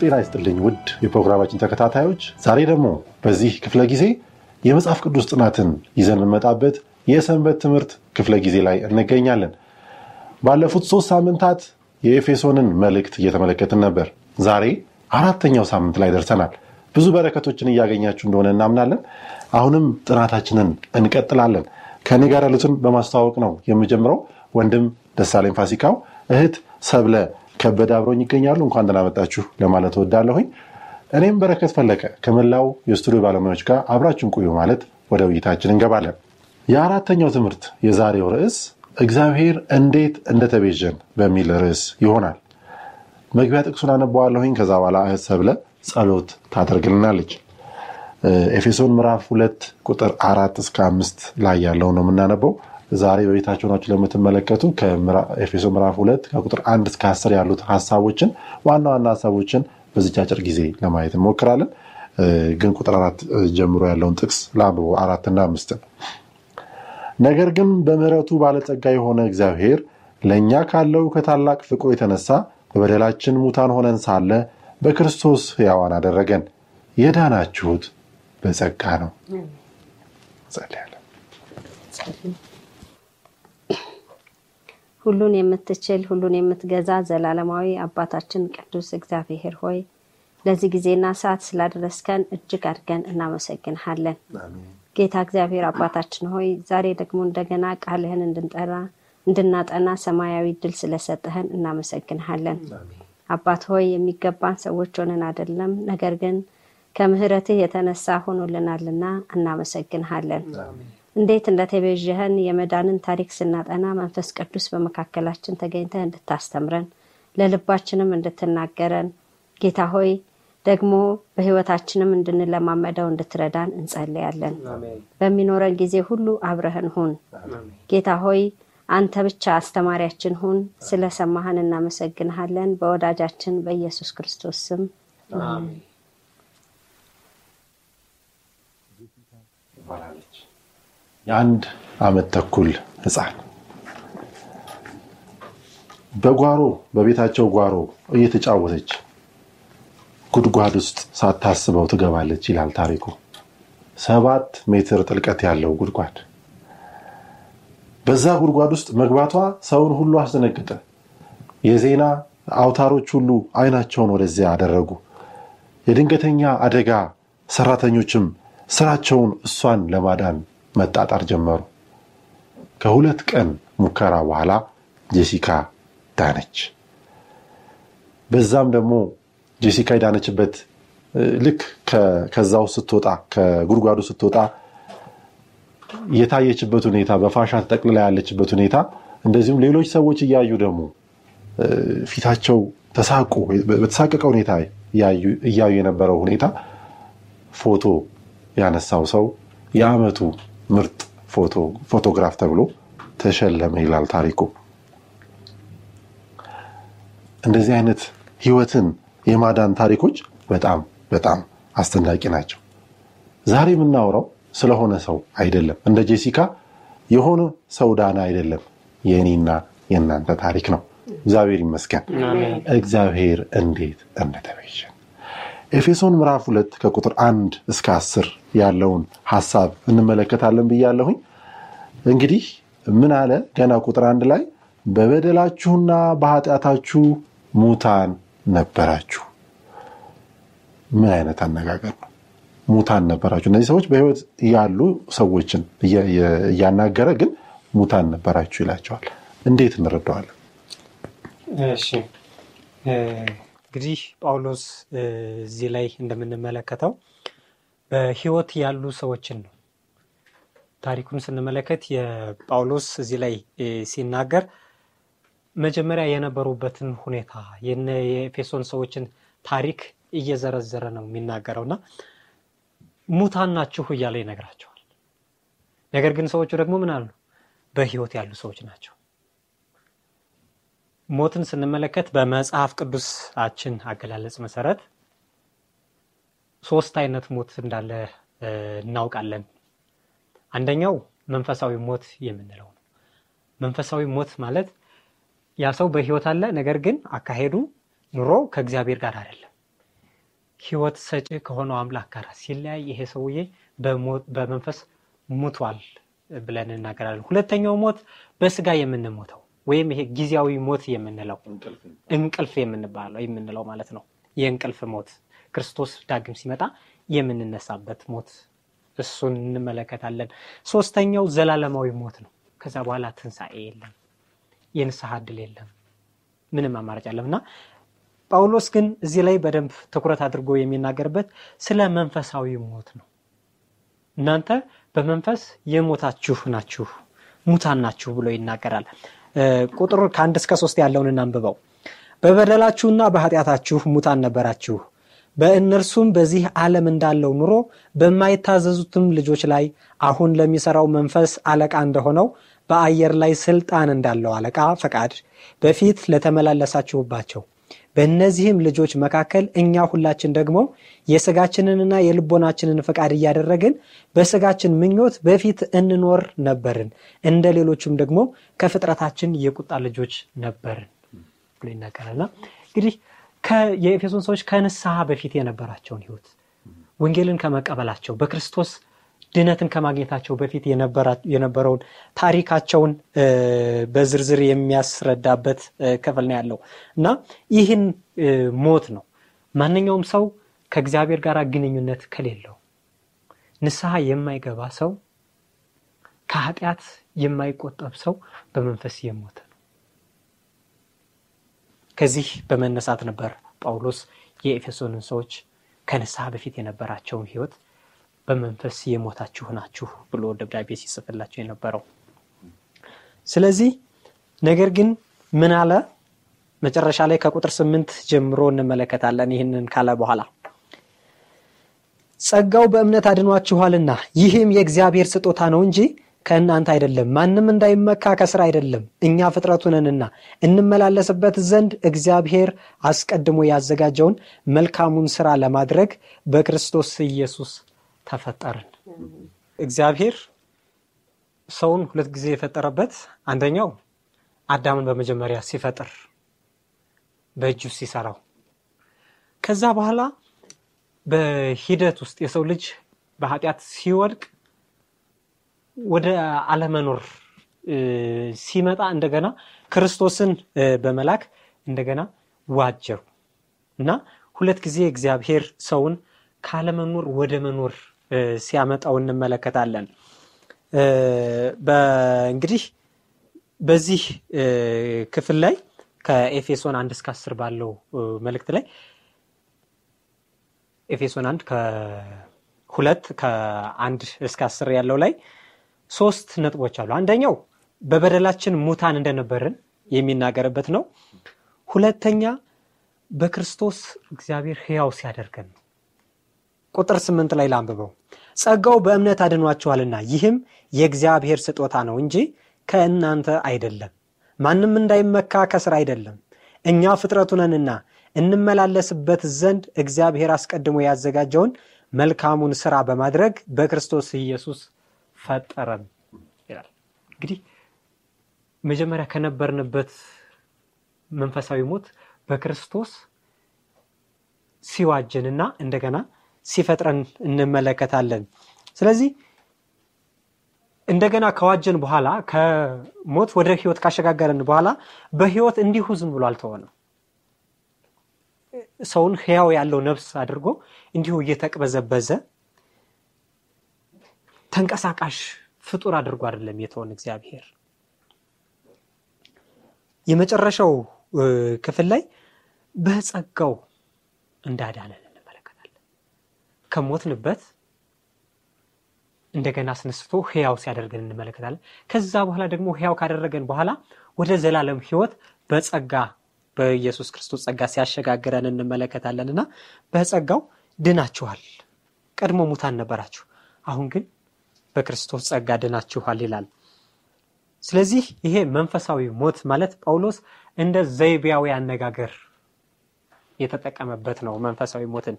ጤና ይስጥልኝ ውድ የፕሮግራማችን ተከታታዮች፣ ዛሬ ደግሞ በዚህ ክፍለ ጊዜ የመጽሐፍ ቅዱስ ጥናትን ይዘን የምንመጣበት የሰንበት ትምህርት ክፍለ ጊዜ ላይ እንገኛለን። ባለፉት ሶስት ሳምንታት የኤፌሶንን መልእክት እየተመለከትን ነበር። ዛሬ አራተኛው ሳምንት ላይ ደርሰናል። ብዙ በረከቶችን እያገኛችሁ እንደሆነ እናምናለን። አሁንም ጥናታችንን እንቀጥላለን። ከእኔ ጋር ያሉትን በማስተዋወቅ ነው የምጀምረው። ወንድም ደሳለኝ ፋሲካው፣ እህት ሰብለ ከበደ አብረኝ ይገኛሉ። እንኳን ደህና መጣችሁ ለማለት እወዳለሁኝ። እኔም በረከት ፈለቀ ከመላው የስቱዲዮ ባለሙያዎች ጋር አብራችን ቆዩ ማለት ወደ ውይይታችን እንገባለን። የአራተኛው ትምህርት የዛሬው ርዕስ እግዚአብሔር እንዴት እንደተቤዠን በሚል ርዕስ ይሆናል። መግቢያ ጥቅሱን አነበዋለሁኝ። ከዛ በኋላ እህት ሰብለ ጸሎት ታደርግልናለች። ኤፌሶን ምዕራፍ ሁለት ቁጥር አራት እስከ አምስት ላይ ያለው ነው የምናነበው። ዛሬ በቤታቸው ናችሁ ለምትመለከቱ ከኤፌሶ ምዕራፍ ሁለት ከቁጥር አንድ እስከ አስር ያሉት ሀሳቦችን ዋና ዋና ሀሳቦችን በዚች አጭር ጊዜ ለማየት እንሞክራለን። ግን ቁጥር አራት ጀምሮ ያለውን ጥቅስ ለአንብቦ አራትና አምስት ነው። ነገር ግን በምሕረቱ ባለጸጋ የሆነ እግዚአብሔር ለእኛ ካለው ከታላቅ ፍቅሩ የተነሳ በበደላችን ሙታን ሆነን ሳለ በክርስቶስ ሕያዋን አደረገን። የዳናችሁት በጸጋ ነው። ሁሉን የምትችል ሁሉን የምትገዛ ዘላለማዊ አባታችን ቅዱስ እግዚአብሔር ሆይ ለዚህ ጊዜና ሰዓት ስላደረስከን እጅግ አድርገን እናመሰግንሃለን። ጌታ እግዚአብሔር አባታችን ሆይ ዛሬ ደግሞ እንደገና ቃልህን እንድንጠራ እንድናጠና ሰማያዊ ድል ስለሰጠህን እናመሰግንሃለን። አባት ሆይ የሚገባን ሰዎች ሆነን አይደለም፣ ነገር ግን ከምሕረትህ የተነሳ ሆኖልናልና እናመሰግንሃለን። እንዴት እንደተቤዠህን የመዳንን ታሪክ ስናጠና መንፈስ ቅዱስ በመካከላችን ተገኝተህ እንድታስተምረን ለልባችንም እንድትናገረን ጌታ ሆይ ደግሞ በሕይወታችንም እንድንለማመደው እንድትረዳን እንጸልያለን። በሚኖረን ጊዜ ሁሉ አብረህን ሁን። ጌታ ሆይ አንተ ብቻ አስተማሪያችን ሁን። ስለሰማህን እናመሰግንሃለን። በወዳጃችን በኢየሱስ ክርስቶስ ስም የአንድ ዓመት ተኩል ህፃን በጓሮ በቤታቸው ጓሮ እየተጫወተች ጉድጓድ ውስጥ ሳታስበው ትገባለች ይላል ታሪኩ። ሰባት ሜትር ጥልቀት ያለው ጉድጓድ። በዛ ጉድጓድ ውስጥ መግባቷ ሰውን ሁሉ አስደነገጠ። የዜና አውታሮች ሁሉ አይናቸውን ወደዚያ አደረጉ። የድንገተኛ አደጋ ሰራተኞችም ስራቸውን እሷን ለማዳን መጣጣር ጀመሩ። ከሁለት ቀን ሙከራ በኋላ ጄሲካ ዳነች። በዛም ደግሞ ጄሲካ የዳነችበት ልክ ከዛው ስትወጣ ከጉድጓዱ ስትወጣ የታየችበት ሁኔታ በፋሻ ተጠቅልላ ያለችበት ሁኔታ እንደዚሁም ሌሎች ሰዎች እያዩ ደግሞ ፊታቸው ተሳቁ በተሳቀቀ ሁኔታ እያዩ የነበረው ሁኔታ ፎቶ ያነሳው ሰው የዓመቱ ምርጥ ፎቶግራፍ ተብሎ ተሸለመ ይላል ታሪኩ። እንደዚህ አይነት ህይወትን የማዳን ታሪኮች በጣም በጣም አስደናቂ ናቸው። ዛሬ የምናወራው ስለሆነ ሰው አይደለም። እንደ ጄሲካ የሆነ ሰው ዳና አይደለም። የእኔና የእናንተ ታሪክ ነው። እግዚአብሔር ይመስገን። እግዚአብሔር እንዴት እንደተቤዠን ኤፌሶን ምዕራፍ ሁለት ከቁጥር አንድ እስከ አስር ያለውን ሀሳብ እንመለከታለን ብያለሁኝ። እንግዲህ ምን አለ ገና ቁጥር አንድ ላይ በበደላችሁና በኃጢአታችሁ ሙታን ነበራችሁ። ምን አይነት አነጋገር ነው? ሙታን ነበራችሁ። እነዚህ ሰዎች በህይወት ያሉ ሰዎችን እያናገረ ግን ሙታን ነበራችሁ ይላቸዋል። እንዴት እንረዳዋለን? እንግዲህ ጳውሎስ እዚህ ላይ እንደምንመለከተው በህይወት ያሉ ሰዎችን ነው ታሪኩን ስንመለከት የጳውሎስ እዚህ ላይ ሲናገር መጀመሪያ የነበሩበትን ሁኔታ የኤፌሶን ሰዎችን ታሪክ እየዘረዘረ ነው የሚናገረው እና ሙታን ናችሁ እያለ ይነግራቸዋል። ነገር ግን ሰዎቹ ደግሞ ምን አሉ? በህይወት ያሉ ሰዎች ናቸው። ሞትን ስንመለከት በመጽሐፍ ቅዱሳችን አገላለጽ መሰረት ሶስት አይነት ሞት እንዳለ እናውቃለን። አንደኛው መንፈሳዊ ሞት የምንለው ነው። መንፈሳዊ ሞት ማለት ያ ሰው በህይወት አለ፣ ነገር ግን አካሄዱ ኑሮ ከእግዚአብሔር ጋር አይደለም። ህይወት ሰጪ ከሆነው አምላክ ጋር ሲለያይ ይሄ ሰውዬ በመንፈስ ሙቷል ብለን እናገራለን። ሁለተኛው ሞት በስጋ የምንሞተው ወይም ይሄ ጊዜያዊ ሞት የምንለው እንቅልፍ የምንባለው የምንለው ማለት ነው። የእንቅልፍ ሞት ክርስቶስ ዳግም ሲመጣ የምንነሳበት ሞት እሱን እንመለከታለን። ሶስተኛው ዘላለማዊ ሞት ነው። ከዛ በኋላ ትንሣኤ የለም፣ የንስሐ ዕድል የለም፣ ምንም አማራጭ አለም እና ጳውሎስ ግን እዚህ ላይ በደንብ ትኩረት አድርጎ የሚናገርበት ስለ መንፈሳዊ ሞት ነው። እናንተ በመንፈስ የሞታችሁ ናችሁ፣ ሙታን ናችሁ ብሎ ይናገራል። ቁጥር ከአንድ እስከ ሶስት ያለውን እናንብበው። በበደላችሁና በኃጢአታችሁ ሙታን ነበራችሁ በእነርሱም በዚህ ዓለም እንዳለው ኑሮ በማይታዘዙትም ልጆች ላይ አሁን ለሚሰራው መንፈስ አለቃ እንደሆነው በአየር ላይ ስልጣን እንዳለው አለቃ ፈቃድ በፊት ለተመላለሳችሁባቸው በእነዚህም ልጆች መካከል እኛ ሁላችን ደግሞ የስጋችንንና የልቦናችንን ፈቃድ እያደረግን በስጋችን ምኞት በፊት እንኖር ነበርን፣ እንደ ሌሎቹም ደግሞ ከፍጥረታችን የቁጣ ልጆች ነበርን ብሎ ይናገራልና እንግዲህ የኤፌሶን ሰዎች ከንስሐ በፊት የነበራቸውን ህይወት ወንጌልን ከመቀበላቸው በክርስቶስ ድነትን ከማግኘታቸው በፊት የነበረውን ታሪካቸውን በዝርዝር የሚያስረዳበት ክፍል ነው ያለው እና ይህን ሞት ነው ማንኛውም ሰው ከእግዚአብሔር ጋር ግንኙነት ከሌለው ንስሐ የማይገባ ሰው ከኃጢአት የማይቆጠብ ሰው በመንፈስ የሞተ ነው። ከዚህ በመነሳት ነበር ጳውሎስ የኤፌሶንን ሰዎች ከንስሐ በፊት የነበራቸውን ህይወት በመንፈስ የሞታችሁ ናችሁ ብሎ ደብዳቤ ሲጽፍላቸው የነበረው። ስለዚህ ነገር ግን ምን አለ መጨረሻ ላይ ከቁጥር ስምንት ጀምሮ እንመለከታለን። ይህንን ካለ በኋላ ጸጋው በእምነት አድኗችኋልና ይህም የእግዚአብሔር ስጦታ ነው እንጂ ከእናንተ አይደለም፣ ማንም እንዳይመካ ከስራ አይደለም። እኛ ፍጥረቱንንና እንመላለስበት ዘንድ እግዚአብሔር አስቀድሞ ያዘጋጀውን መልካሙን ስራ ለማድረግ በክርስቶስ ኢየሱስ ተፈጠርን። እግዚአብሔር ሰውን ሁለት ጊዜ የፈጠረበት አንደኛው አዳምን በመጀመሪያ ሲፈጥር በእጁ ሲሰራው፣ ከዛ በኋላ በሂደት ውስጥ የሰው ልጅ በኃጢአት ሲወድቅ ወደ አለመኖር ሲመጣ እንደገና ክርስቶስን በመላክ እንደገና ዋጀው እና ሁለት ጊዜ እግዚአብሔር ሰውን ካለመኖር ወደ መኖር ሲያመጣው እንመለከታለን። እንግዲህ በዚህ ክፍል ላይ ከኤፌሶን አንድ እስከ አስር ባለው መልእክት ላይ ኤፌሶን አንድ ከሁለት ከአንድ እስከ አስር ያለው ላይ ሶስት ነጥቦች አሉ። አንደኛው በበደላችን ሙታን እንደነበርን የሚናገርበት ነው። ሁለተኛ በክርስቶስ እግዚአብሔር ሕያው ሲያደርገን ነው። ቁጥር ስምንት ላይ ላንብበው። ጸጋው በእምነት አድኗችኋልና ይህም የእግዚአብሔር ስጦታ ነው እንጂ ከእናንተ አይደለም፣ ማንም እንዳይመካ ከስራ አይደለም። እኛ ፍጥረቱ ነንና እንመላለስበት ዘንድ እግዚአብሔር አስቀድሞ ያዘጋጀውን መልካሙን ስራ በማድረግ በክርስቶስ ኢየሱስ ፈጠረን ይላል። እንግዲህ መጀመሪያ ከነበርንበት መንፈሳዊ ሞት በክርስቶስ ሲዋጀንና እንደገና ሲፈጥረን እንመለከታለን። ስለዚህ እንደገና ከዋጀን በኋላ ከሞት ወደ ህይወት ካሸጋገረን በኋላ በህይወት እንዲሁ ዝም ብሎ አልተሆነም። ሰውን ህያው ያለው ነፍስ አድርጎ እንዲሁ እየተቅበዘበዘ ተንቀሳቃሽ ፍጡር አድርጎ አይደለም የተሆን እግዚአብሔር። የመጨረሻው ክፍል ላይ በጸጋው እንዳዳነን ከሞትንበት እንደገና አስነስቶ ህያው ሲያደርገን እንመለከታለን። ከዛ በኋላ ደግሞ ህያው ካደረገን በኋላ ወደ ዘላለም ህይወት በጸጋ በኢየሱስ ክርስቶስ ጸጋ ሲያሸጋግረን እንመለከታለን እና በጸጋው ድናችኋል። ቀድሞ ሙታን ነበራችሁ፣ አሁን ግን በክርስቶስ ጸጋ ድናችኋል ይላል። ስለዚህ ይሄ መንፈሳዊ ሞት ማለት ጳውሎስ እንደ ዘይቤያዊ አነጋገር የተጠቀመበት ነው። መንፈሳዊ ሞትን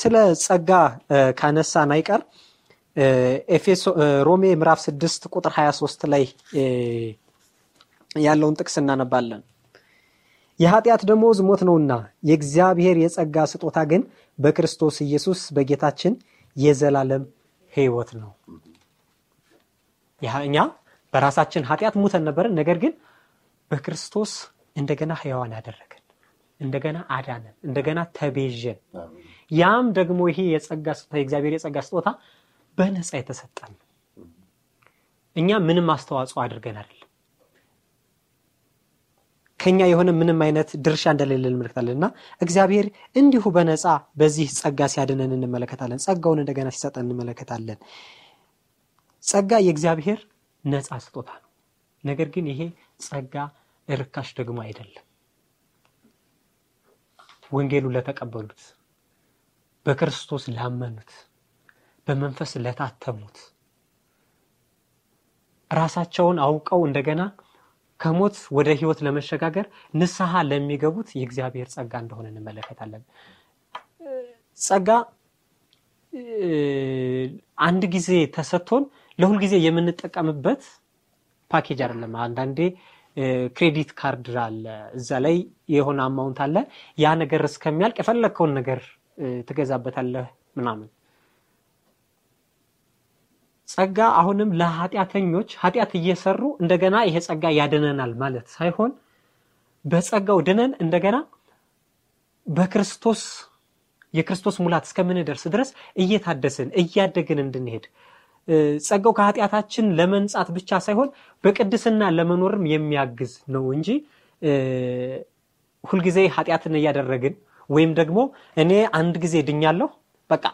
ስለ ጸጋ ካነሳን አይቀር ሮሜ ምዕራፍ 6 ቁጥር 23 ላይ ያለውን ጥቅስ እናነባለን። የኃጢአት ደሞዝ ሞት ነውና የእግዚአብሔር የጸጋ ስጦታ ግን በክርስቶስ ኢየሱስ በጌታችን የዘላለም ሕይወት ነው። እኛ በራሳችን ኃጢአት ሙተን ነበርን። ነገር ግን በክርስቶስ እንደገና ሕያዋን ያደረገን እንደገና አዳነን፣ እንደገና ተቤዥን። ያም ደግሞ ይሄ የጸጋ ስጦታ የእግዚአብሔር የጸጋ ስጦታ በነፃ የተሰጠን እኛ ምንም አስተዋጽኦ አድርገን አይደለም። ከኛ የሆነ ምንም አይነት ድርሻ እንደሌለ እንመለከታለን እና እግዚአብሔር እንዲሁ በነፃ በዚህ ጸጋ ሲያድነን እንመለከታለን። ጸጋውን እንደገና ሲሰጠን እንመለከታለን። ጸጋ የእግዚአብሔር ነፃ ስጦታ ነው። ነገር ግን ይሄ ጸጋ ርካሽ ደግሞ አይደለም። ወንጌሉ ለተቀበሉት፣ በክርስቶስ ላመኑት፣ በመንፈስ ለታተሙት ራሳቸውን አውቀው እንደገና ከሞት ወደ ህይወት ለመሸጋገር ንስሐ ለሚገቡት የእግዚአብሔር ጸጋ እንደሆነ እንመለከታለን። ጸጋ አንድ ጊዜ ተሰጥቶን ለሁል ጊዜ የምንጠቀምበት ፓኬጅ አይደለም። አንዳንዴ credit card አለ፣ እዛ ላይ የሆነ amount አለ። ያ ነገር እስከሚያልቅ የፈለግከውን ነገር ትገዛበታለህ ምናምን። ጸጋ አሁንም ለኃጢአተኞች ኃጢአት እየሰሩ እንደገና ይሄ ጸጋ ያድነናል ማለት ሳይሆን በጸጋው ድነን እንደገና በክርስቶስ የክርስቶስ ሙላት እስከምንደርስ ድረስ እየታደስን እያደግን እንድንሄድ ጸጋው ከኃጢአታችን ለመንጻት ብቻ ሳይሆን በቅድስና ለመኖርም የሚያግዝ ነው እንጂ ሁልጊዜ ኃጢአትን እያደረግን ወይም ደግሞ እኔ አንድ ጊዜ ድኛለሁ፣ በቃ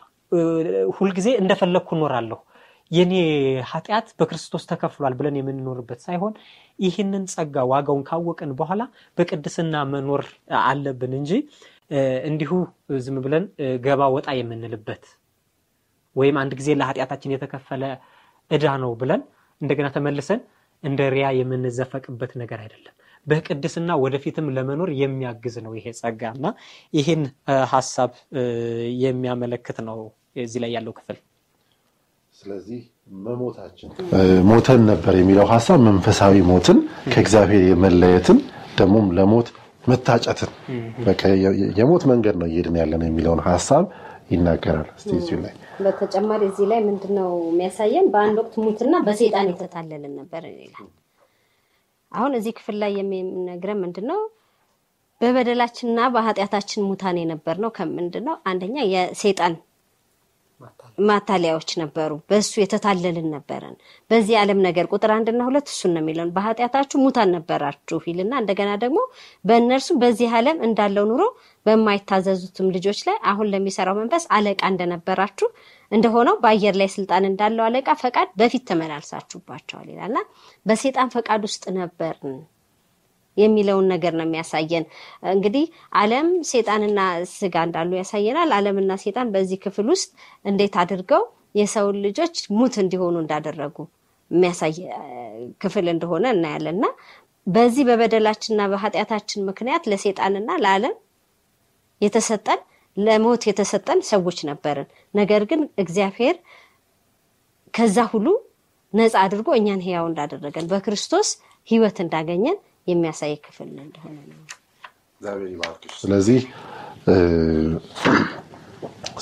ሁልጊዜ እንደፈለግኩ እኖራለሁ፣ የኔ ኃጢአት በክርስቶስ ተከፍሏል ብለን የምንኖርበት ሳይሆን ይህንን ጸጋ ዋጋውን ካወቅን በኋላ በቅድስና መኖር አለብን እንጂ እንዲሁ ዝም ብለን ገባ ወጣ የምንልበት ወይም አንድ ጊዜ ለኃጢአታችን የተከፈለ እዳ ነው ብለን እንደገና ተመልሰን እንደ ሪያ የምንዘፈቅበት ነገር አይደለም። በቅድስና ወደፊትም ለመኖር የሚያግዝ ነው ይሄ ጸጋ እና ይህን ሀሳብ የሚያመለክት ነው እዚህ ላይ ያለው ክፍል። ስለዚህ መሞታችን ሞተን ነበር የሚለው ሀሳብ መንፈሳዊ ሞትን ከእግዚአብሔር የመለየትን ደግሞም ለሞት መታጨትን የሞት መንገድ ነው እየሄድን ያለን የሚለውን ሀሳብ ይናገራል። እዚሁ ላይ በተጨማሪ እዚህ ላይ ምንድን ነው የሚያሳየን? በአንድ ወቅት ሙትና በሴጣን የተታለልን ነበር ይላል። አሁን እዚህ ክፍል ላይ የሚነግረን ምንድን ነው? በበደላችንና በኃጢአታችን ሙታን የነበር ነው። ከምንድን ነው? አንደኛ የሴጣን ማታለያዎች ነበሩ። በእሱ የተታለልን ነበረን። በዚህ ዓለም ነገር ቁጥር አንድና ሁለት እሱን ነው የሚለውን በኃጢአታችሁ ሙታን ነበራችሁ ይልና እንደገና ደግሞ በእነርሱ በዚህ ዓለም እንዳለው ኑሮ በማይታዘዙትም ልጆች ላይ አሁን ለሚሰራው መንፈስ አለቃ እንደነበራችሁ እንደሆነው በአየር ላይ ስልጣን እንዳለው አለቃ ፈቃድ በፊት ተመላልሳችሁባቸዋል ይላልና በሴጣን ፈቃድ ውስጥ ነበርን የሚለውን ነገር ነው የሚያሳየን። እንግዲህ ዓለም ሴጣንና ስጋ እንዳሉ ያሳየናል። ዓለምና ሴጣን በዚህ ክፍል ውስጥ እንዴት አድርገው የሰውን ልጆች ሙት እንዲሆኑ እንዳደረጉ የሚያሳይ ክፍል እንደሆነ እናያለን እና በዚህ በበደላችንና በኃጢአታችን ምክንያት ለሴጣንና ለዓለም የተሰጠን ለሞት የተሰጠን ሰዎች ነበርን። ነገር ግን እግዚአብሔር ከዛ ሁሉ ነፃ አድርጎ እኛን ሕያው እንዳደረገን በክርስቶስ ሕይወት እንዳገኘን የሚያሳይ ክፍል እንደሆነ ነው። ስለዚህ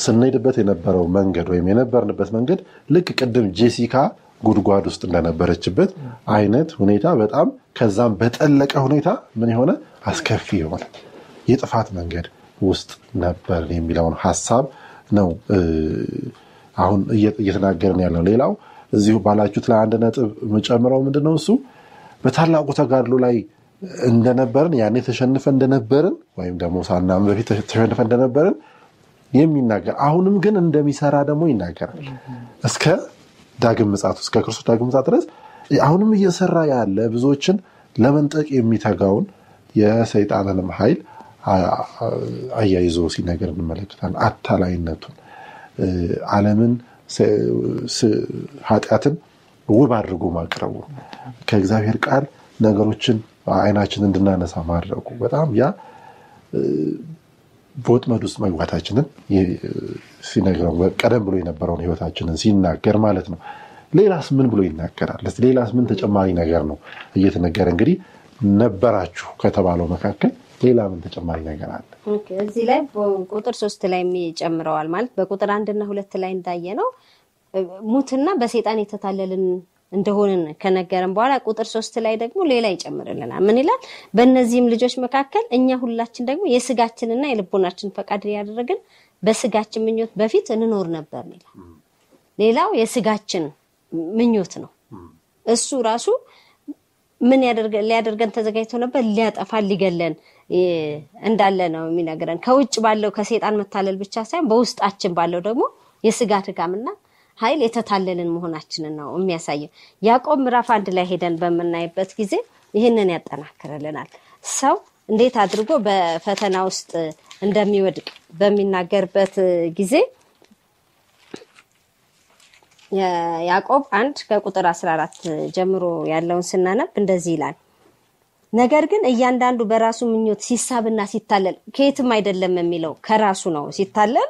ስንሄድበት የነበረው መንገድ ወይም የነበርንበት መንገድ ልክ ቅድም ጄሲካ ጉድጓድ ውስጥ እንደነበረችበት አይነት ሁኔታ በጣም ከዛም በጠለቀ ሁኔታ ምን የሆነ አስከፊ የሆነ የጥፋት መንገድ ውስጥ ነበር የሚለውን ሀሳብ ነው አሁን እየተናገርን ያለው። ሌላው እዚሁ ባላችሁት ላይ አንድ ነጥብ የምጨምረው ምንድን ነው እሱ በታላቁ ተጋድሎ ላይ እንደነበርን ያኔ ተሸንፈ እንደነበርን ወይም ደግሞ ሳናምን በፊት ተሸንፈ እንደነበርን የሚናገር አሁንም ግን እንደሚሰራ ደግሞ ይናገራል። እስከ ዳግም ምጽአቱ እስከ ክርስቶስ ዳግም ምጽአት ድረስ አሁንም እየሰራ ያለ ብዙዎችን ለመንጠቅ የሚተጋውን የሰይጣንንም ኃይል አያይዞ ሲነገር እንመለከታለን። አታላይነቱን፣ ዓለምን ኃጢአትን ውብ አድርጎ ማቅረቡ፣ ከእግዚአብሔር ቃል ነገሮችን አይናችን እንድናነሳ ማድረጉ በጣም ያ በወጥመድ ውስጥ መግባታችንን ሲነግረው ቀደም ብሎ የነበረውን ህይወታችንን ሲናገር ማለት ነው። ሌላስ ምን ብሎ ይናገራል? ሌላስ ምን ተጨማሪ ነገር ነው እየተነገረ እንግዲህ ነበራችሁ ከተባለው መካከል ሌላ ምን ተጨማሪ ነገር አለ? እዚህ ላይ ቁጥር ሶስት ላይ የሚጨምረዋል ማለት በቁጥር አንድና ሁለት ላይ እንዳየ ነው ሙትና በሴጣን የተታለልን እንደሆንን ከነገረን በኋላ ቁጥር ሶስት ላይ ደግሞ ሌላ ይጨምርልናል። ምን ይላል? በእነዚህም ልጆች መካከል እኛ ሁላችን ደግሞ የስጋችንና የልቦናችን ፈቃድ ያደረግን በስጋችን ምኞት በፊት እንኖር ነበር ይላል። ሌላው የስጋችን ምኞት ነው። እሱ ራሱ ምን ሊያደርገን ተዘጋጅቶ ነበር? ሊያጠፋን፣ ሊገለን እንዳለ ነው የሚነግረን። ከውጭ ባለው ከሴጣን መታለል ብቻ ሳይሆን በውስጣችን ባለው ደግሞ የስጋ ድካምና ኃይል የተታለልን መሆናችንን ነው የሚያሳየው። ያዕቆብ ምዕራፍ አንድ ላይ ሄደን በምናይበት ጊዜ ይህንን ያጠናክርልናል። ሰው እንዴት አድርጎ በፈተና ውስጥ እንደሚወድቅ በሚናገርበት ጊዜ ያዕቆብ አንድ ከቁጥር 14 ጀምሮ ያለውን ስናነብ እንደዚህ ይላል። ነገር ግን እያንዳንዱ በራሱ ምኞት ሲሳብና ሲታለል ከየትም አይደለም የሚለው ከራሱ ነው። ሲታለል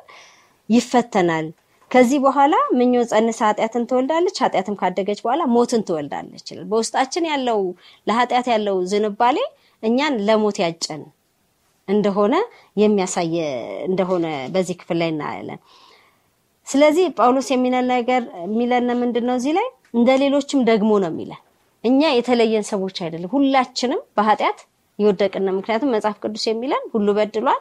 ይፈተናል። ከዚህ በኋላ ምኞት ጸንሳ ኃጢአትን ትወልዳለች፣ ኃጢአትም ካደገች በኋላ ሞትን ትወልዳለች። በውስጣችን ያለው ለኃጢአት ያለው ዝንባሌ እኛን ለሞት ያጨን እንደሆነ የሚያሳይ እንደሆነ በዚህ ክፍል ላይ እናያለን። ስለዚህ ጳውሎስ የሚለን ነገር የሚለን ምንድን ነው? እዚህ ላይ እንደ ሌሎችም ደግሞ ነው የሚለን። እኛ የተለየን ሰዎች አይደለም፣ ሁላችንም በኃጢአት የወደቅን። ምክንያቱም መጽሐፍ ቅዱስ የሚለን ሁሉ በድሏል፣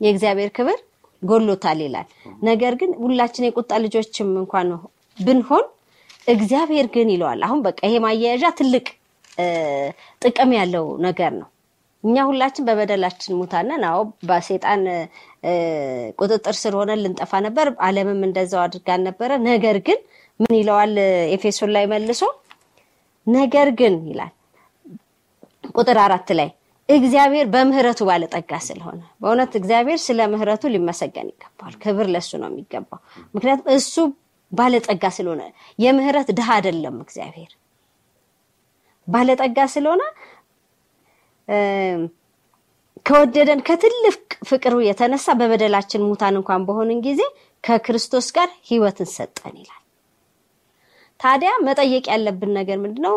የእግዚአብሔር ክብር ጎሎታል ይላል። ነገር ግን ሁላችን የቁጣ ልጆችም እንኳን ብንሆን እግዚአብሔር ግን ይለዋል። አሁን በቃ ይሄ ማያያዣ ትልቅ ጥቅም ያለው ነገር ነው። እኛ ሁላችን በበደላችን ሙታነን። አዎ በሴጣን ቁጥጥር ስር ሆነን ልንጠፋ ነበር። ዓለምም እንደዛው አድርጋን ነበረ። ነገር ግን ምን ይለዋል ኤፌሶን ላይ መልሶ ነገር ግን ይላል ቁጥር አራት ላይ እግዚአብሔር በምህረቱ ባለጠጋ ስለሆነ በእውነት እግዚአብሔር ስለ ምህረቱ ሊመሰገን ይገባል። ክብር ለሱ ነው የሚገባው። ምክንያቱም እሱ ባለጠጋ ስለሆነ የምህረት ድሃ አይደለም። እግዚአብሔር ባለጠጋ ስለሆነ ከወደደን ከትልቅ ፍቅሩ የተነሳ በበደላችን ሙታን እንኳን በሆንን ጊዜ ከክርስቶስ ጋር ሕይወትን ሰጠን ይላል። ታዲያ መጠየቅ ያለብን ነገር ምንድነው?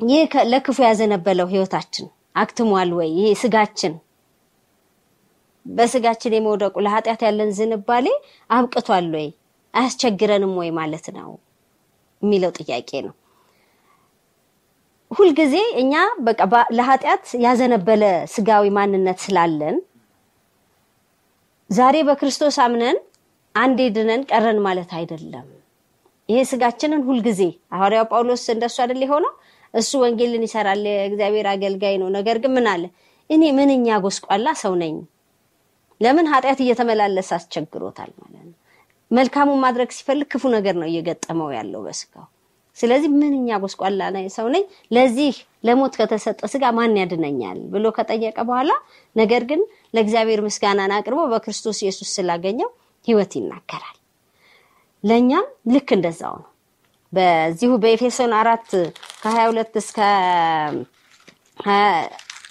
ይህ ለክፉ ያዘነበለው ሕይወታችን አክትሟል ወይ? ይሄ ስጋችን በስጋችን የመውደቁ ለኃጢአት ያለን ዝንባሌ አብቅቷል ወይ? አያስቸግረንም ወይ ማለት ነው የሚለው ጥያቄ ነው። ሁልጊዜ እኛ በቃ ለኃጢአት ያዘነበለ ስጋዊ ማንነት ስላለን ዛሬ በክርስቶስ አምነን አንዴ ድነን ቀረን ማለት አይደለም። ይሄ ስጋችንን ሁልጊዜ ሐዋርያው ጳውሎስ እንደሱ አይደል የሆነው? እሱ ወንጌልን ይሰራል፣ የእግዚአብሔር አገልጋይ ነው። ነገር ግን ምን አለ? እኔ ምንኛ ጎስቋላ ሰው ነኝ። ለምን ኃጢአት እየተመላለሰ አስቸግሮታል ማለት ነው። መልካሙን ማድረግ ሲፈልግ ክፉ ነገር ነው እየገጠመው ያለው በስጋው ስለዚህ ምንኛ ጎስቋላ ሰው ነኝ፣ ለዚህ ለሞት ከተሰጠ ስጋ ማን ያድነኛል ብሎ ከጠየቀ በኋላ ነገር ግን ለእግዚአብሔር ምስጋናን አቅርቦ በክርስቶስ ኢየሱስ ስላገኘው ሕይወት ይናገራል። ለእኛም ልክ እንደዛው ነው። በዚሁ በኤፌሶን አራት ከሀያ ሁለት እስከ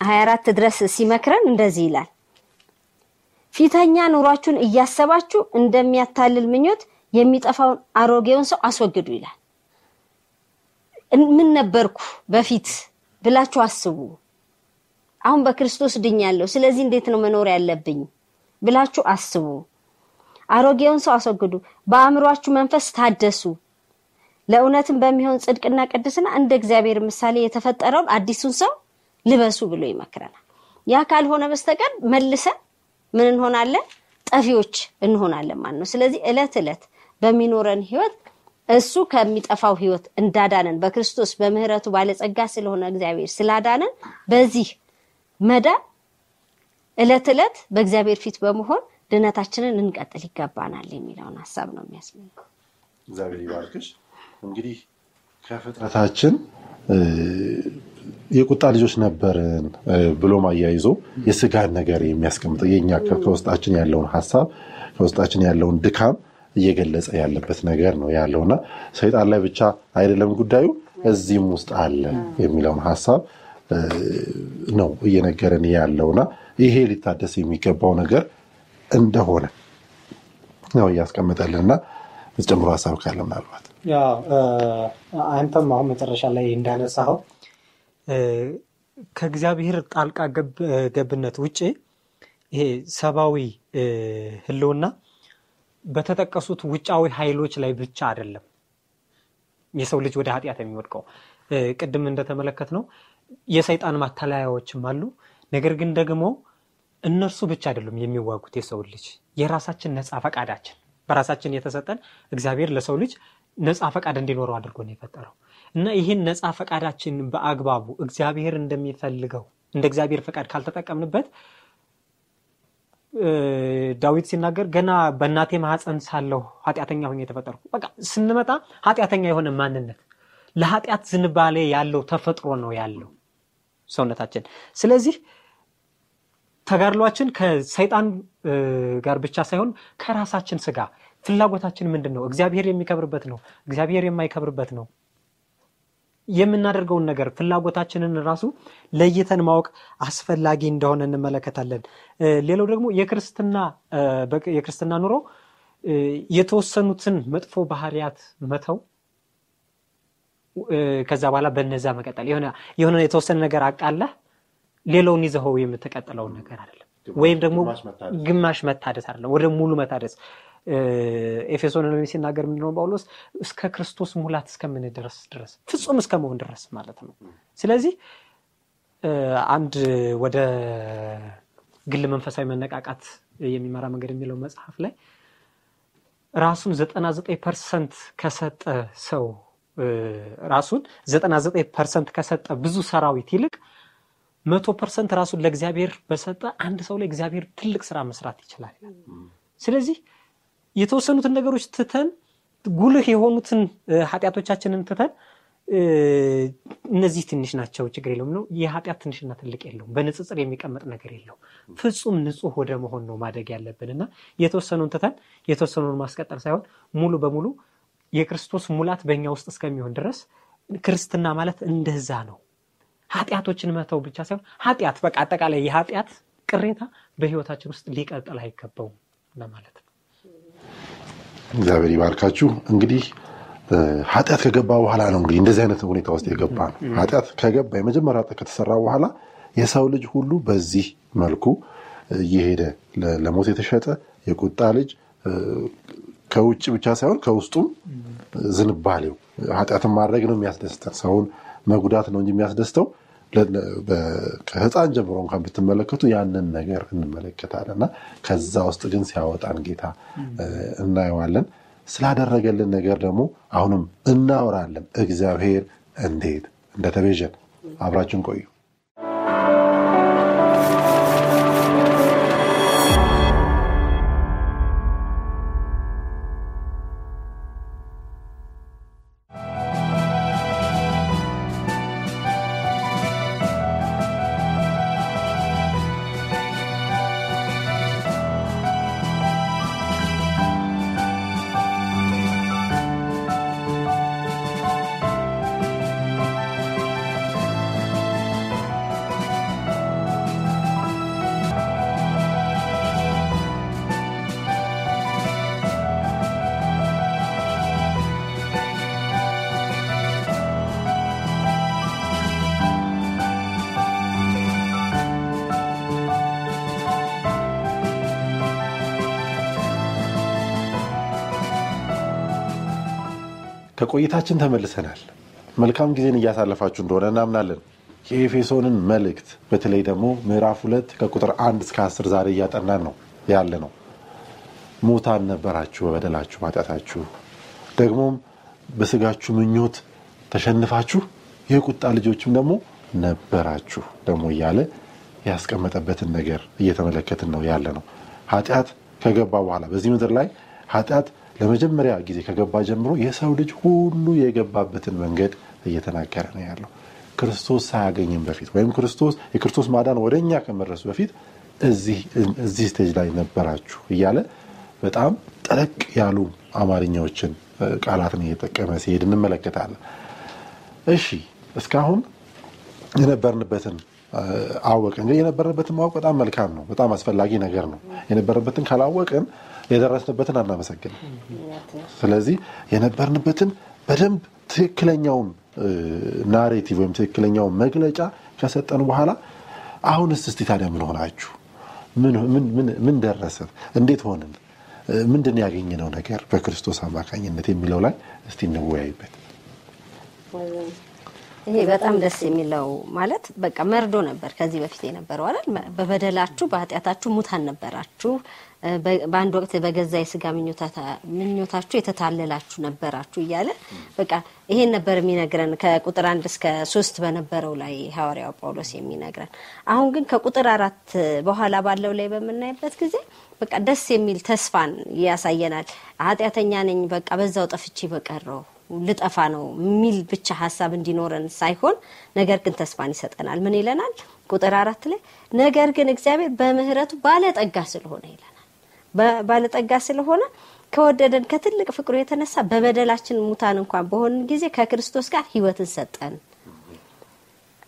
ሀያ አራት ድረስ ሲመክረን እንደዚህ ይላል። ፊተኛ ኑሯችሁን እያሰባችሁ እንደሚያታልል ምኞት የሚጠፋውን አሮጌውን ሰው አስወግዱ ይላል። ምን ነበርኩ በፊት ብላችሁ አስቡ። አሁን በክርስቶስ ድኛለሁ፣ ስለዚህ እንዴት ነው መኖር ያለብኝ ብላችሁ አስቡ። አሮጌውን ሰው አስወግዱ፣ በአእምሯችሁ መንፈስ ታደሱ፣ ለእውነትም በሚሆን ጽድቅና ቅድስና እንደ እግዚአብሔር ምሳሌ የተፈጠረውን አዲሱን ሰው ልበሱ ብሎ ይመክረናል። ያ ካልሆነ በስተቀር መልሰን ምን እንሆናለን? ጠፊዎች እንሆናለን ማለት ነው። ስለዚህ ዕለት ዕለት በሚኖረን ህይወት እሱ ከሚጠፋው ህይወት እንዳዳነን በክርስቶስ በምህረቱ ባለጸጋ ስለሆነ እግዚአብሔር ስላዳነን በዚህ መዳን ዕለት ዕለት በእግዚአብሔር ፊት በመሆን ድነታችንን እንቀጥል ይገባናል የሚለውን ሀሳብ ነው የሚያስመልከው። እግዚአብሔር ይባርክሽ። እንግዲህ ከፍጥረታችን የቁጣ ልጆች ነበርን ብሎም አያይዞ የስጋን ነገር የሚያስቀምጠው የኛ ከውስጣችን ያለውን ሀሳብ ከውስጣችን ያለውን ድካም እየገለጸ ያለበት ነገር ነው ያለውና ሰይጣን ላይ ብቻ አይደለም ጉዳዩ እዚህም ውስጥ አለ የሚለውን ሀሳብ ነው እየነገረን ያለውና ይሄ ሊታደስ የሚገባው ነገር እንደሆነ ነው እያስቀመጠልንና ጨምሮ ሀሳብ ካለ ምናልባት አንተም አሁን መጨረሻ ላይ እንዳነሳኸው ከእግዚአብሔር ጣልቃ ገብነት ውጭ ይሄ ሰብአዊ ህልውና በተጠቀሱት ውጫዊ ኃይሎች ላይ ብቻ አይደለም የሰው ልጅ ወደ ኃጢአት የሚወድቀው። ቅድም እንደተመለከት ነው የሰይጣን ማተላያዎችም አሉ። ነገር ግን ደግሞ እነርሱ ብቻ አይደሉም የሚዋጉት የሰው ልጅ የራሳችን ነፃ ፈቃዳችን በራሳችን የተሰጠን እግዚአብሔር ለሰው ልጅ ነፃ ፈቃድ እንዲኖረው አድርጎ ነው የፈጠረው እና ይህን ነፃ ፈቃዳችን በአግባቡ እግዚአብሔር እንደሚፈልገው እንደ እግዚአብሔር ፈቃድ ካልተጠቀምንበት ዳዊት ሲናገር ገና በእናቴ ማህፀን ሳለሁ ኃጢአተኛ ሆኜ የተፈጠርኩ። በቃ ስንመጣ ኃጢአተኛ የሆነ ማንነት ለኃጢአት ዝንባሌ ያለው ተፈጥሮ ነው ያለው ሰውነታችን። ስለዚህ ተጋድሏችን ከሰይጣን ጋር ብቻ ሳይሆን ከራሳችን ስጋ ፍላጎታችን ምንድን ነው? እግዚአብሔር የሚከብርበት ነው? እግዚአብሔር የማይከብርበት ነው? የምናደርገውን ነገር ፍላጎታችንን ራሱ ለይተን ማወቅ አስፈላጊ እንደሆነ እንመለከታለን። ሌላው ደግሞ የክርስትና የክርስትና ኑሮ የተወሰኑትን መጥፎ ባህሪያት መተው ከዛ በኋላ በነዛ መቀጠል የሆነ የተወሰነ ነገር አቃለህ ሌላውን ይዘኸው የምትቀጥለውን ነገር አይደለም። ወይም ደግሞ ግማሽ መታደስ አይደለም፣ ወደ ሙሉ መታደስ ኤፌሶን ሲናገር ምንድነው ጳውሎስ እስከ ክርስቶስ ሙላት እስከምንድረስ ድረስ ፍጹም እስከ መሆን ድረስ ማለት ነው። ስለዚህ አንድ ወደ ግል መንፈሳዊ መነቃቃት የሚመራ መንገድ የሚለው መጽሐፍ ላይ ራሱን ዘጠና ዘጠኝ percent ከሰጠ ሰው ራሱን ዘጠና ዘጠኝ percent ከሰጠ ብዙ ሰራዊት ይልቅ መቶ percent ራሱን ለእግዚአብሔር በሰጠ አንድ ሰው ላይ እግዚአብሔር ትልቅ ስራ መስራት ይችላል። ስለዚህ የተወሰኑትን ነገሮች ትተን ጉልህ የሆኑትን ኃጢአቶቻችንን ትተን እነዚህ ትንሽ ናቸው፣ ችግር የለውም ነው። የኃጢአት ትንሽና ትልቅ የለውም። በንጽጽር የሚቀመጥ ነገር የለውም። ፍጹም ንጹህ ወደ መሆን ነው ማደግ ያለብን እና የተወሰኑን ትተን የተወሰኑን ማስቀጠል ሳይሆን ሙሉ በሙሉ የክርስቶስ ሙላት በእኛ ውስጥ እስከሚሆን ድረስ ክርስትና ማለት እንደዛ ነው። ኃጢአቶችን መተው ብቻ ሳይሆን ኃጢአት በቃ አጠቃላይ የኃጢአት ቅሬታ በህይወታችን ውስጥ ሊቀጥል አይገባውም ለማለት ነው። እግዚአብሔር ይባርካችሁ። እንግዲህ ኃጢአት ከገባ በኋላ ነው እንግዲህ እንደዚህ አይነት ሁኔታ ውስጥ የገባ ነው። ኃጢአት ከገባ የመጀመሪያ ኃጢአት ከተሰራ በኋላ የሰው ልጅ ሁሉ በዚህ መልኩ እየሄደ ለሞት የተሸጠ የቁጣ ልጅ ከውጭ ብቻ ሳይሆን ከውስጡም ዝንባሌው ኃጢአትን ማድረግ ነው የሚያስደስተን። ሰውን መጉዳት ነው እንጂ የሚያስደስተው ከህፃን ጀምሮ እንኳን ብትመለከቱ ያንን ነገር እንመለከታለን እና ከዛ ውስጥ ግን ሲያወጣን ጌታ እናየዋለን። ስላደረገልን ነገር ደግሞ አሁንም እናወራለን። እግዚአብሔር እንዴት እንደተቤዠን አብራችን ቆዩ። ከቆይታችን ተመልሰናል። መልካም ጊዜን እያሳለፋችሁ እንደሆነ እናምናለን። የኤፌሶንን መልእክት በተለይ ደግሞ ምዕራፍ ሁለት ከቁጥር አንድ እስከ አስር ዛሬ እያጠናን ነው ያለ ነው። ሙታን ነበራችሁ በበደላችሁ ማጣታችሁ፣ ደግሞም በስጋችሁ ምኞት ተሸንፋችሁ የቁጣ ልጆችም ደግሞ ነበራችሁ ደግሞ እያለ ያስቀመጠበትን ነገር እየተመለከትን ነው ያለ ነው። ኃጢአት ከገባ በኋላ በዚህ ምድር ላይ ኃጢአት ለመጀመሪያ ጊዜ ከገባ ጀምሮ የሰው ልጅ ሁሉ የገባበትን መንገድ እየተናገረ ነው ያለው። ክርስቶስ ሳያገኝም በፊት ወይም ክርስቶስ የክርስቶስ ማዳን ወደ እኛ ከመድረሱ በፊት እዚህ ስቴጅ ላይ ነበራችሁ እያለ በጣም ጠለቅ ያሉ አማርኛዎችን ቃላትን እየጠቀመ ሲሄድ እንመለከታለን። እሺ እስካሁን የነበርንበትን አወቅን። የነበርንበትን ማወቅ በጣም መልካም ነው፣ በጣም አስፈላጊ ነገር ነው። የነበርንበትን ካላወቅን የደረስንበትን አናመሰግንም። ስለዚህ የነበርንበትን በደንብ ትክክለኛውን ናሬቲቭ ወይም ትክክለኛውን መግለጫ ከሰጠን በኋላ አሁንስ እስቲ ታዲያ ምን ሆናችሁ? ምን ደረሰ? እንዴት ሆንን? ምንድን ያገኘነው ነገር በክርስቶስ አማካኝነት የሚለው ላይ እስቲ እንወያይበት። ይሄ በጣም ደስ የሚለው ማለት በቃ መርዶ ነበር ከዚህ በፊት የነበረው አይደል? በበደላችሁ በኃጢአታችሁ ሙታን ነበራችሁ። በአንድ ወቅት በገዛ የስጋ ምኞታችሁ የተታለላችሁ ነበራችሁ እያለ በቃ ይሄን ነበር የሚነግረን ከቁጥር አንድ እስከ ሶስት በነበረው ላይ ሐዋርያው ጳውሎስ የሚነግረን። አሁን ግን ከቁጥር አራት በኋላ ባለው ላይ በምናይበት ጊዜ በቃ ደስ የሚል ተስፋን ያሳየናል። ኃጢአተኛ ነኝ በቃ በዛው ጠፍቼ በቀረው ልጠፋ ነው የሚል ብቻ ሀሳብ እንዲኖረን ሳይሆን ነገር ግን ተስፋን ይሰጠናል። ምን ይለናል? ቁጥር አራት ላይ ነገር ግን እግዚአብሔር በምሕረቱ ባለጠጋ ስለሆነ ይለናል። ባለጠጋ ስለሆነ ከወደደን ከትልቅ ፍቅሩ የተነሳ በበደላችን ሙታን እንኳን በሆንን ጊዜ ከክርስቶስ ጋር ሕይወትን ሰጠን።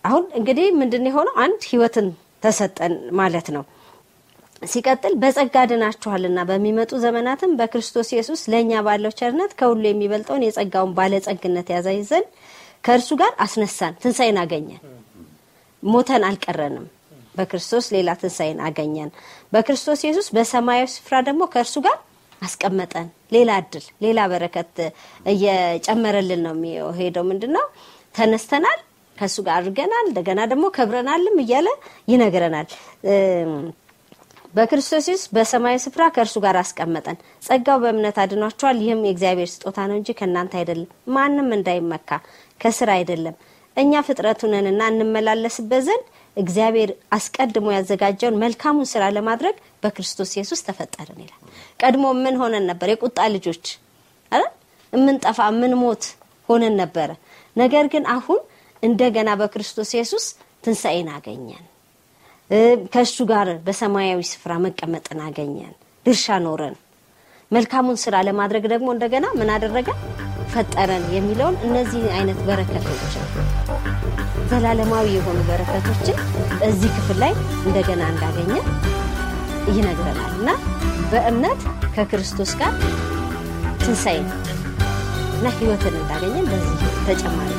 አሁን እንግዲህ ምንድን የሆነው አንድ ሕይወትን ተሰጠን ማለት ነው። ሲቀጥል በጸጋ ድናችኋልና በሚመጡ ዘመናትም በክርስቶስ ኢየሱስ ለእኛ ባለው ቸርነት ከሁሉ የሚበልጠውን የጸጋውን ባለጸግነት ዘንድ ከእርሱ ጋር አስነሳን። ትንሣኤን አገኘን። ሞተን አልቀረንም። በክርስቶስ ሌላ ትንሣኤን አገኘን። በክርስቶስ ኢየሱስ በሰማያዊ ስፍራ ደግሞ ከእርሱ ጋር አስቀመጠን። ሌላ እድል፣ ሌላ በረከት እየጨመረልን ነው የሚሄደው። ምንድን ነው? ተነስተናል፣ ከእሱ ጋር አድርገናል፣ እንደገና ደግሞ ከብረናልም እያለ ይነግረናል። በክርስቶስ ኢየሱስ በሰማያዊ ስፍራ ከእርሱ ጋር አስቀመጠን። ጸጋው በእምነት አድኗቸዋል። ይህም የእግዚአብሔር ስጦታ ነው እንጂ ከእናንተ አይደለም፣ ማንም እንዳይመካ ከስራ አይደለም። እኛ ፍጥረቱ ነንና እንመላለስበት ዘንድ እግዚአብሔር አስቀድሞ ያዘጋጀውን መልካሙን ስራ ለማድረግ በክርስቶስ ኢየሱስ ተፈጠርን ይላል። ቀድሞ ምን ሆነን ነበር? የቁጣ ልጆች አይደል? እምንጠፋ እምንሞት ሆነን ነበረ። ነገር ግን አሁን እንደገና በክርስቶስ ኢየሱስ ትንሣኤን አገኘን። ከእሱ ጋር በሰማያዊ ስፍራ መቀመጥን አገኘን። ድርሻ ኖረን መልካሙን ስራ ለማድረግ ደግሞ እንደገና ምን አደረገ? ፈጠረን የሚለውን እነዚህ አይነት በረከቶች ዘላለማዊ የሆኑ በረከቶችን እዚህ ክፍል ላይ እንደገና እንዳገኘ ይነግረናል እና በእምነት ከክርስቶስ ጋር ትንሣኤ እና ሕይወትን እንዳገኘን በዚህ ተጨማሪ